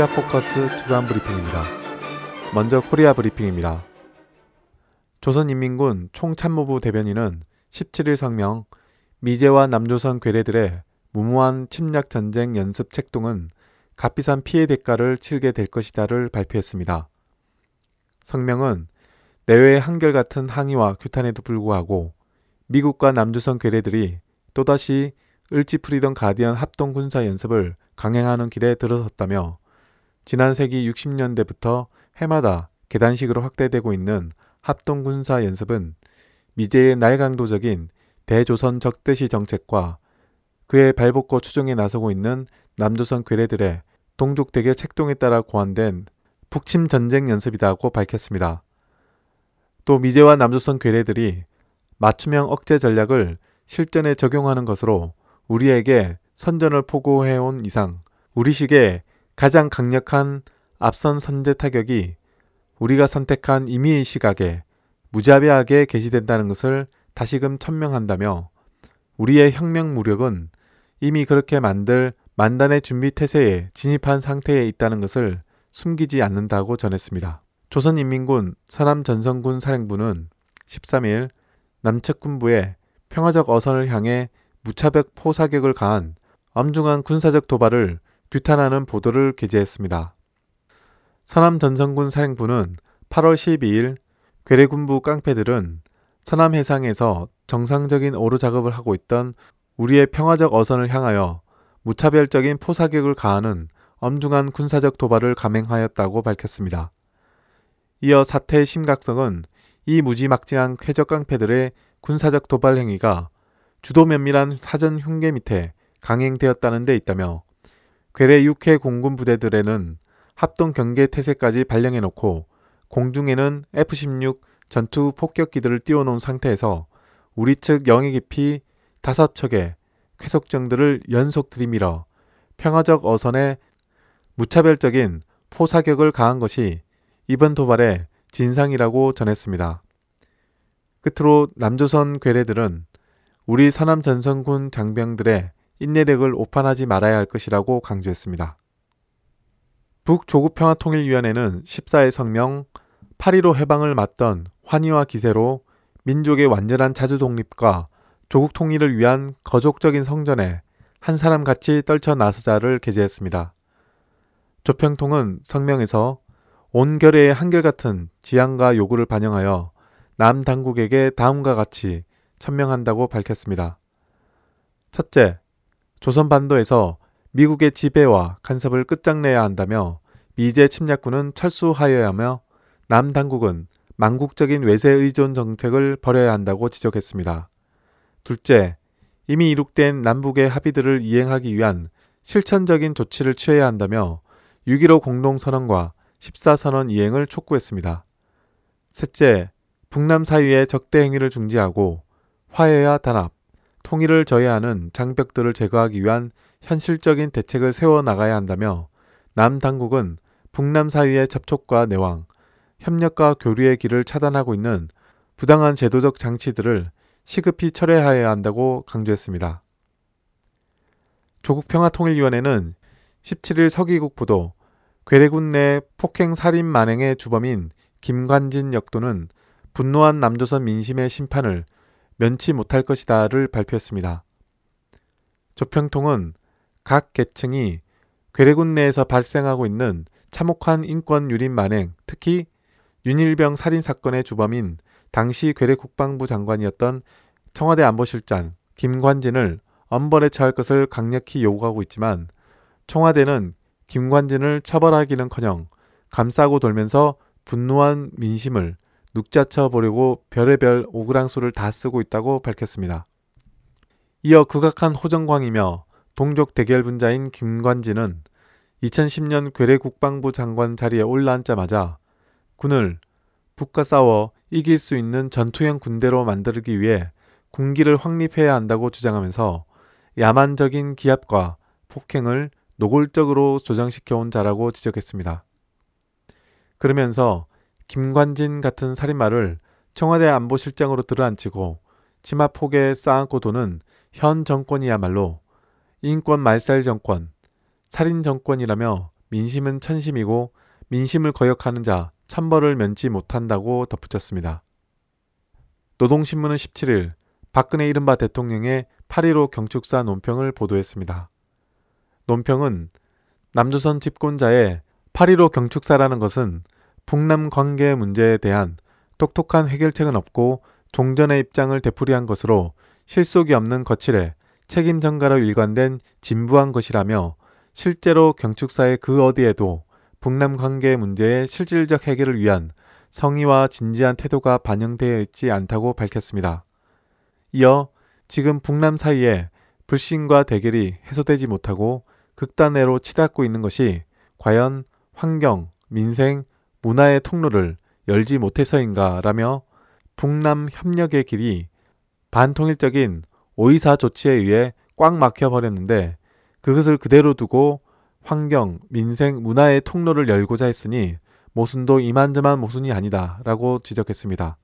코리아 포커스 주간 브리핑입니다. 먼저 코리아 브리핑입니다. 조선인민군 총참모부 대변인은 17일 성명 미제와 남조선 괴뢰들의 무모한 침략 전쟁 연습 책동은 값비싼 피해 대가를 치르게 될 것이다를 발표했습니다. 성명은 내외의 한결같은 항의와 규탄에도 불구하고 미국과 남조선 괴뢰들이 또다시 을지 프리던 가디언 합동 군사 연습을 강행하는 길에 들어섰다며 지난 세기 60년대부터 해마다 계단식으로 확대되고 있는 합동 군사 연습은 미제의 날강도적인 대조선 적대시 정책과 그의 발복고 추종에 나서고 있는 남조선 괴뢰들의 동족 대결 책동에 따라 고안된 북침 전쟁 연습이다고 밝혔습니다. 또 미제와 남조선 괴뢰들이 맞춤형 억제 전략을 실전에 적용하는 것으로 우리에게 선전을 포고해온 이상 우리식의 가장 강력한 앞선 선제 타격이 우리가 선택한 임의의 시각에 무자비하게 게시된다는 것을 다시금 천명한다며 우리의 혁명 무력은 이미 그렇게 만들 만단의 준비 태세에 진입한 상태에 있다는 것을 숨기지 않는다고 전했습니다. 조선인민군 서남전선군 사령부는 13일 남측 군부의 평화적 어선을 향해 무차벽 포사격을 가한 엄중한 군사적 도발을 규탄하는 보도를 게재했습니다. 서남전선군 사령부는 8월 12일 괴뢰군부 깡패들은 서남 해상에서 정상적인 오로 작업을 하고 있던 우리의 평화적 어선을 향하여 무차별적인 포사격을 가하는 엄중한 군사적 도발을 감행하였다고 밝혔습니다. 이어 사태의 심각성은 이 무지막지한 쾌적 깡패들의 군사적 도발 행위가 주도 면밀한 사전 흉계 밑에 강행되었다는 데 있다며 괴뢰 6회 공군 부대들에는 합동 경계 태세까지 발령해 놓고 공중에는 F-16 전투 폭격기들을 띄워놓은 상태에서 우리 측 영해 깊이 다섯 척의 쾌속정들을 연속 들이밀어 평화적 어선에 무차별적인 포사격을 가한 것이 이번 도발의 진상이라고 전했습니다. 끝으로 남조선 괴뢰들은 우리 서남 전선군 장병들의 인내력을 오판하지 말아야 할 것이라고 강조했습니다. 북조국평화통일위원회는 14일 성명 8.15 해방을 맞던 환희와 기세로 민족의 완전한 자주 독립과 조국 통일을 위한 거족적인 성전에 한 사람 같이 떨쳐 나서자를 게재했습니다. 조평통은 성명에서 온 결의의 한결같은 지향과 요구를 반영하여 남 당국에게 다음과 같이 천명한다고 밝혔습니다. 첫째, 조선 반도에서 미국의 지배와 간섭을 끝장내야 한다며 미제 침략군은 철수하여야 하며 남 당국은 망국적인 외세 의존 정책을 벌여야 한다고 지적했습니다. 둘째, 이미 이룩된 남북의 합의들을 이행하기 위한 실천적인 조치를 취해야 한다며 6.15 공동선언과 14선언 이행을 촉구했습니다. 셋째, 북남 사이의 적대 행위를 중지하고 화해와 단합, 통일을 저해하는 장벽들을 제거하기 위한 현실적인 대책을 세워 나가야 한다며 남 당국은 북남 사이의 접촉과 내왕, 협력과 교류의 길을 차단하고 있는 부당한 제도적 장치들을 시급히 철회하여야 한다고 강조했습니다. 조국평화통일위원회는 17일 서기국 보도 괴뢰군 내 폭행 살인 만행의 주범인 김관진 역도는 분노한 남조선 민심의 심판을 면치 못할 것이다를 발표했습니다. 조평통은 각 계층이 괴뢰군 내에서 발생하고 있는 참혹한 인권 유린 만행, 특히 윤일병 살인 사건의 주범인 당시 괴뢰 국방부 장관이었던 청와대 안보실장 김관진을 엄벌에 처할 것을 강력히 요구하고 있지만 청와대는 김관진을 처벌하기는커녕 감싸고 돌면서 분노한 민심을 눅자쳐 보려고 별의별 오그랑수를 다 쓰고 있다고 밝혔습니다. 이어 극악한 호정광이며 동족 대결 분자인 김관진은 2010년 괴뢰 국방부 장관 자리에 올라앉자마자 군을 북과 싸워 이길 수 있는 전투형 군대로 만들기 위해 군기를 확립해야 한다고 주장하면서 야만적인 기압과 폭행을 노골적으로 조장시켜 온 자라고 지적했습니다. 그러면서 김관진 같은 살인마를 청와대 안보실장으로 들어앉히고 치마 폭에 쌓아놓고 도는 현 정권이야말로 인권 말살 정권, 살인 정권이라며 민심은 천심이고 민심을 거역하는 자 천벌을 면치 못한다고 덧붙였습니다. 노동신문은 17일 박근혜 이른바 대통령의 8.15 경축사 논평을 보도했습니다. 논평은 남조선 집권자의 8.15 경축사라는 것은 북남 관계 문제에 대한 똑똑한 해결책은 없고 종전의 입장을 되풀이한 것으로 실속이 없는 거칠에 책임 전가로 일관된 진부한 것이라며 실제로 경축사의 그 어디에도 북남 관계 문제의 실질적 해결을 위한 성의와 진지한 태도가 반영되어 있지 않다고 밝혔습니다. 이어 지금 북남 사이에 불신과 대결이 해소되지 못하고 극단으로 치닫고 있는 것이 과연 환경, 민생, 문화의 통로를 열지 못해서인가라며 북남 협력의 길이 반통일적인 오이사 조치에 의해 꽉 막혀버렸는데 그것을 그대로 두고 환경, 민생, 문화의 통로를 열고자 했으니 모순도 이만저만 모순이 아니다 라고 지적했습니다.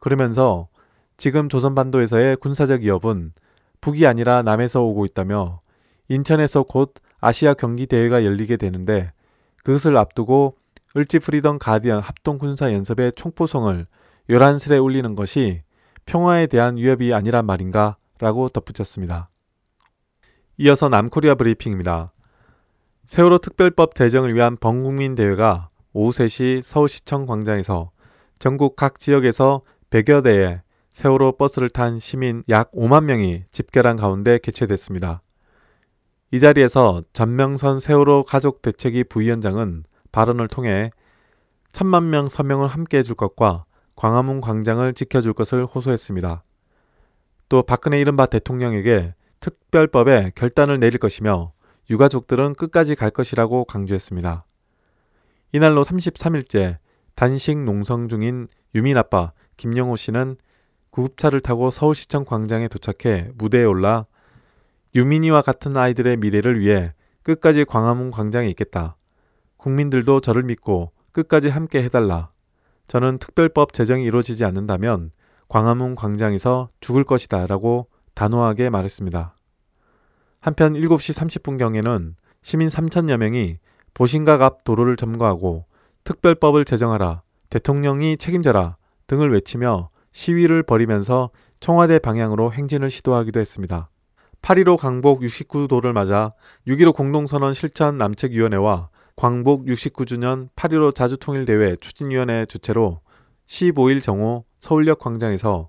그러면서 지금 조선반도에서의 군사적 위협은 북이 아니라 남에서 오고 있다며 인천에서 곧 아시아 경기 대회가 열리게 되는데 그것을 앞두고 을지 프리던 가디언 합동 군사 연습의 총포성을 요란스레 울리는 것이 평화에 대한 위협이 아니란 말인가 라고 덧붙였습니다. 이어서 남코리아 브리핑입니다. 세월호 특별법 제정을 위한 범국민 대회가 오후 3시 서울시청 광장에서 전국 각 지역에서 100여 대의 세월호 버스를 탄 시민 약 5만 명이 집결한 가운데 개최됐습니다. 이 자리에서 전명선 세월호 가족 대책위 부위원장은 발언을 통해 천만 명 서명을 함께 해줄 것과 광화문 광장을 지켜줄 것을 호소했습니다. 또 박근혜 이른바 대통령에게 특별법에 결단을 내릴 것이며 유가족들은 끝까지 갈 것이라고 강조했습니다. 이날로 33일째 단식 농성 중인 유민 아빠 김영호 씨는 구급차를 타고 서울시청 광장에 도착해 무대에 올라 유민이와 같은 아이들의 미래를 위해 끝까지 광화문 광장에 있겠다. 국민들도 저를 믿고 끝까지 함께 해달라. 저는 특별법 제정이 이루어지지 않는다면 광화문 광장에서 죽을 것이다 라고 단호하게 말했습니다. 한편 7시 30분경에는 시민 3천여 명이 보신각 앞 도로를 점거하고 특별법을 제정하라, 대통령이 책임져라 등을 외치며 시위를 벌이면서 청와대 방향으로 행진을 시도하기도 했습니다. 8.15 광복 69도를 맞아 6.15 공동선언 실천 남책위원회와 광복 69주년 8.15 자주통일대회 추진위원회 주최로 15일 정오 서울역 광장에서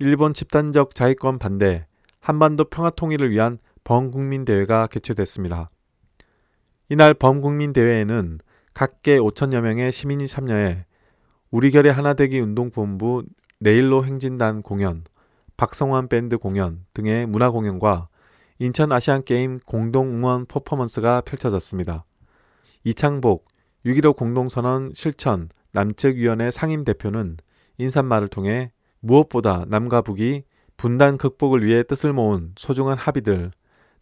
일본 집단적 자위권 반대 한반도 평화 통일을 위한 범국민 대회가 개최됐습니다. 이날 범국민 대회에는 각계 5천여 명의 시민이 참여해 우리 결의 하나되기 운동본부 내일로 행진단 공연, 박성환 밴드 공연 등의 문화 공연과 인천 아시안 게임 공동 응원 퍼포먼스가 펼쳐졌습니다. 이창복 6.15 공동선언 실천 남측위원회 상임 대표는 인사말을 통해 무엇보다 남과 북이 분단 극복을 위해 뜻을 모은 소중한 합의들,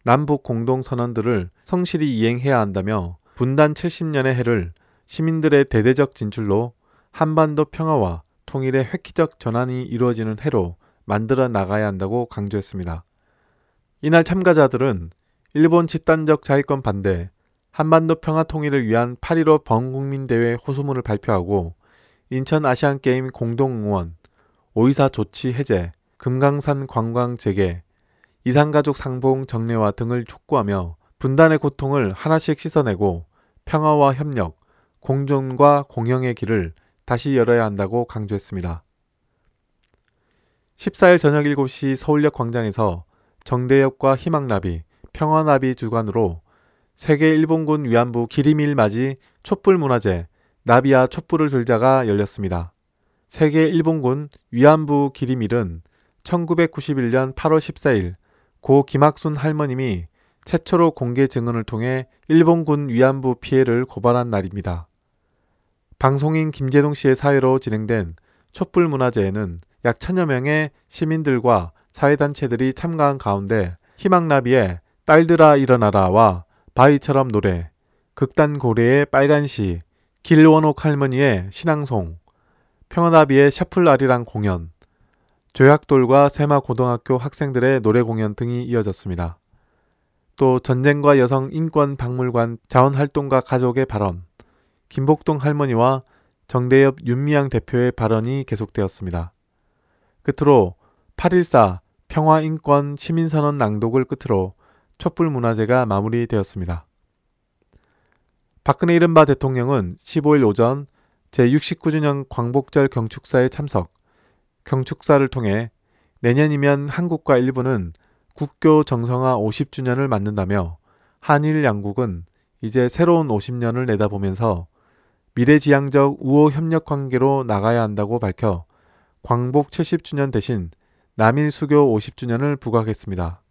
남북 공동선언들을 성실히 이행해야 한다며 분단 70년의 해를 시민들의 대대적 진출로 한반도 평화와 통일의 획기적 전환이 이루어지는 해로 만들어 나가야 한다고 강조했습니다. 이날 참가자들은 일본 집단적 자위권 반대, 한반도 평화 통일을 위한 8.15 범국민대회 호소문을 발표하고 인천 아시안게임 공동응원, 오이사 조치 해제, 금강산 관광 재개, 이산가족 상봉 정례화 등을 촉구하며 분단의 고통을 하나씩 씻어내고 평화와 협력, 공존과 공영의 길을 다시 열어야 한다고 강조했습니다. 14일 저녁 7시 서울역 광장에서 정대협과 희망나비, 평화나비 주관으로 세계 일본군 위안부 기리밀 맞이 촛불 문화제 나비아 촛불을 들자가 열렸습니다. 세계 일본군 위안부 기리밀은 1991년 8월 14일 고 김학순 할머님이 최초로 공개 증언을 통해 일본군 위안부 피해를 고발한 날입니다. 방송인 김재동 씨의 사회로 진행된 촛불 문화제에는 약 천여 명의 시민들과 사회단체들이 참가한 가운데 희망나비의 딸들아 일어나라와 바위처럼 노래, 극단고래의 빨간시, 길원옥 할머니의 신앙송, 평화나비의 샤플아리랑 공연, 조약돌과 세마고등학교 학생들의 노래 공연 등이 이어졌습니다. 또 전쟁과 여성 인권 박물관 자원활동가 가족의 발언, 김복동 할머니와 정대엽 윤미향 대표의 발언이 계속되었습니다. 끝으로 8.14 평화인권 시민선언 낭독을 끝으로 촛불문화제가 마무리되었습니다. 박근혜 이른바 대통령은 15일 오전 제69주년 광복절 경축사에 참석, 경축사를 통해 내년이면 한국과 일본은 국교 정성화 50주년을 맞는다며 한일 양국은 이제 새로운 50년을 내다보면서 미래지향적 우호 협력 관계로 나가야 한다고 밝혀 광복 70주년 대신 남일 수교 50주년을 부각했습니다.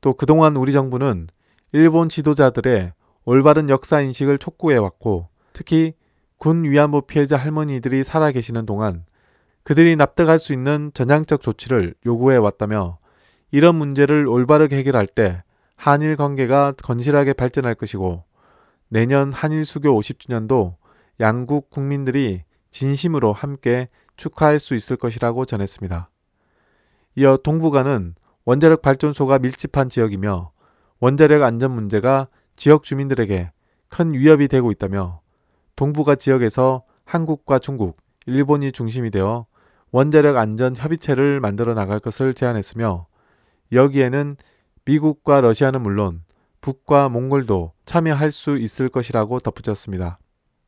또 그동안 우리 정부는 일본 지도자들의 올바른 역사 인식을 촉구해 왔고 특히 군 위안부 피해자 할머니들이 살아계시는 동안 그들이 납득할 수 있는 전향적 조치를 요구해 왔다며 이런 문제를 올바르게 해결할 때 한일 관계가 건실하게 발전할 것이고 내년 한일 수교 50주년도 양국 국민들이 진심으로 함께 축하할 수 있을 것이라고 전했습니다. 이어 동북아는 원자력 발전소가 밀집한 지역이며 원자력 안전 문제가 지역 주민들에게 큰 위협이 되고 있다며 동북아 지역에서 한국과 중국, 일본이 중심이 되어 원자력 안전 협의체를 만들어 나갈 것을 제안했으며 여기에는 미국과 러시아는 물론 북과 몽골도 참여할 수 있을 것이라고 덧붙였습니다.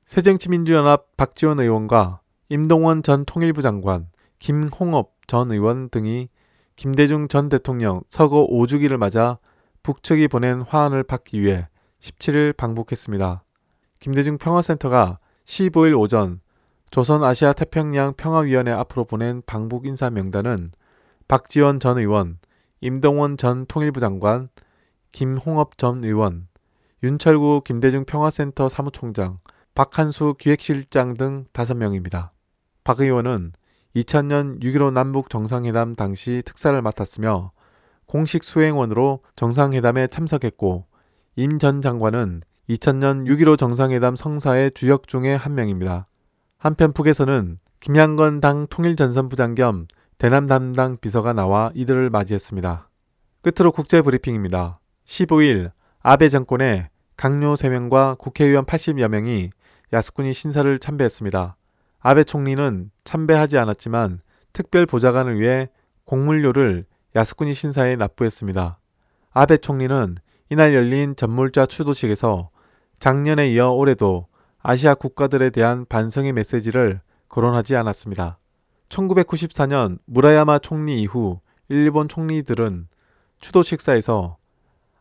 새정치민주연합 박지원 의원과 임동원 전 통일부 장관, 김홍업 전 의원 등이 김대중 전 대통령 서거 5주기를 맞아 북측이 보낸 화환을 받기 위해 17일 방북했습니다. 김대중 평화센터가 15일 오전 조선 아시아 태평양 평화위원회 앞으로 보낸 방북 인사 명단은 박지원 전 의원, 임동원 전 통일부 장관, 김홍업 전 의원, 윤철구 김대중 평화센터 사무총장, 박한수 기획실장 등 5명입니다. 박 의원은 2000년 6.15 남북 정상회담 당시 특사를 맡았으며 공식 수행원으로 정상회담에 참석했고 임 전 장관은 2000년 6.15 정상회담 성사의 주역 중의 한 명입니다. 한편 북에서는 김양건 당 통일전선부장 겸 대남 담당 비서가 나와 이들을 맞이했습니다. 끝으로 국제 브리핑입니다. 15일 아베 정권의 강요 3명과 국회의원 80여 명이 야스쿠니 신사를 참배했습니다. 아베 총리는 참배하지 않았지만 특별 보좌관을 위해 공물료를 야스쿠니 신사에 납부했습니다. 아베 총리는 이날 열린 전물자 추도식에서 작년에 이어 올해도 아시아 국가들에 대한 반성의 메시지를 거론하지 않았습니다. 1994년 무라야마 총리 이후 일본 총리들은 추도 식사에서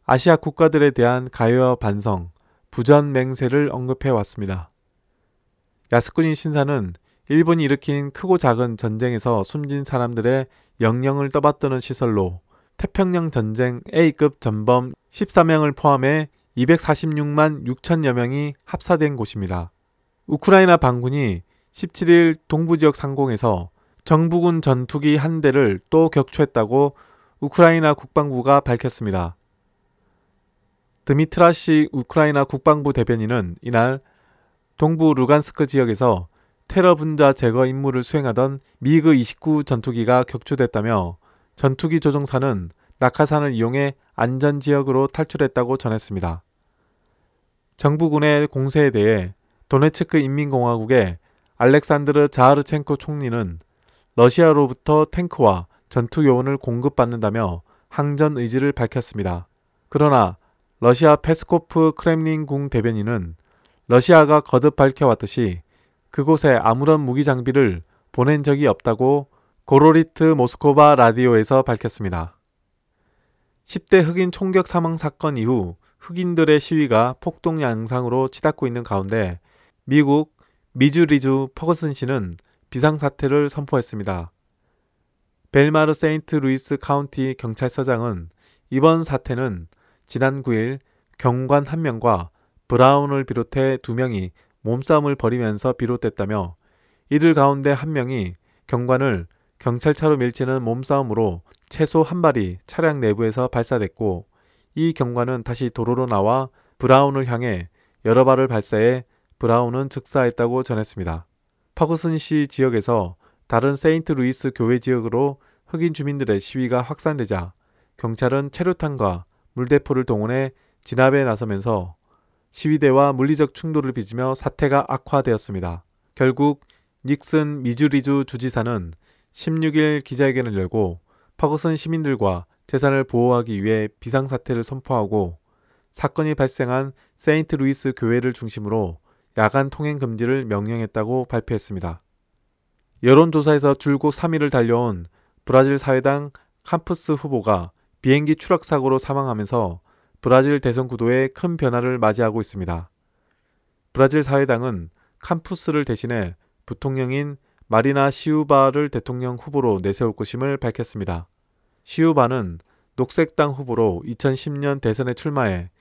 아시아 국가들에 대한 가요와 반성, 부전 맹세를 언급해 왔습니다. 야스쿠니 신사는 일본이 일으킨 크고 작은 전쟁에서 숨진 사람들의 영령을 떠받드는 시설로 태평양 전쟁 A급 전범 14명을 포함해 246만 6천여 명이 합사된 곳입니다. 우크라이나 반군이 17일 동부지역 상공에서 정부군 전투기 한 대를 또 격추했다고 우크라이나 국방부가 밝혔습니다. 드미트라시 우크라이나 국방부 대변인은 이날 동부 루간스크 지역에서 테러 분자 제거 임무를 수행하던 미그 29 전투기가 격추됐다며 전투기 조종사는 낙하산을 이용해 안전 지역으로 탈출했다고 전했습니다. 정부군의 공세에 대해 도네츠크 인민공화국의 알렉산드르 자하르첸코 총리는 러시아로부터 탱크와 전투 요원을 공급받는다며 항전 의지를 밝혔습니다. 그러나 러시아 페스코프 크렘린궁 대변인은 러시아가 거듭 밝혀왔듯이 그곳에 아무런 무기 장비를 보낸 적이 없다고 고보리트 모스크바 라디오에서 밝혔습니다. 10대 흑인 총격 사망 사건 이후 흑인들의 시위가 폭동 양상으로 치닫고 있는 가운데 미국 미주리주 퍼거슨 시는 비상사태를 선포했습니다. 벨마르 세인트 루이스 카운티 경찰서장은 이번 사태는 지난 9일 경관 한 명과 브라운을 비롯해 두 명이 몸싸움을 벌이면서 비롯됐다며 이들 가운데 한 명이 경관을 경찰차로 밀치는 몸싸움으로 최소 한 발이 차량 내부에서 발사됐고 이 경관은 다시 도로로 나와 브라운을 향해 여러 발을 발사해 브라운은 즉사했다고 전했습니다. 퍼거슨 시 지역에서 다른 세인트 루이스 교외 지역으로 흑인 주민들의 시위가 확산되자 경찰은 최루탄과 물대포를 동원해 진압에 나서면서 시위대와 물리적 충돌을 빚으며 사태가 악화되었습니다. 결국 닉슨 미주리주 주지사는 16일 기자회견을 열고 퍼거슨 시민들과 재산을 보호하기 위해 비상사태를 선포하고 사건이 발생한 세인트 루이스 교외를 중심으로 야간 통행 금지를 명령했다고 발표했습니다. 여론조사에서 줄곧 3위를 달려온 브라질 사회당 캠푸스 후보가 비행기 추락 사고로 사망하면서 브라질 대선 구도에 큰 변화를 맞이하고 있습니다. 브라질 사회당은 캠푸스를 대신해 부통령인 마리나 시우바를 대통령 후보로 내세울 것임을 밝혔습니다. 시우바는 녹색당 후보로 2010년 대선에 출마해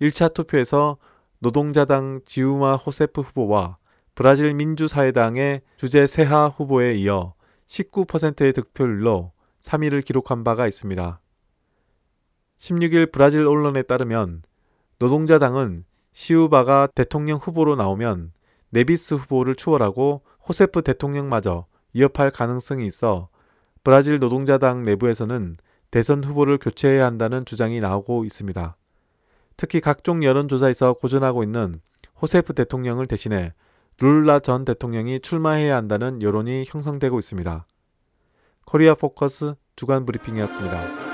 1차 투표에서 노동자당 지우마 호세프 후보와 브라질 민주사회당의 주제 세하 후보에 이어 19%의 득표율로 3위를 기록한 바가 있습니다. 16일 브라질 언론에 따르면 노동자당은 시우바가 대통령 후보로 나오면 네비스 후보를 추월하고 호세프 대통령마저 위협할 가능성이 있어 브라질 노동자당 내부에서는 대선 후보를 교체해야 한다는 주장이 나오고 있습니다. 특히 각종 여론조사에서 고전하고 있는 호세프 대통령을 대신해 룰라 전 대통령이 출마해야 한다는 여론이 형성되고 있습니다. 코리아 포커스 주간 브리핑이었습니다.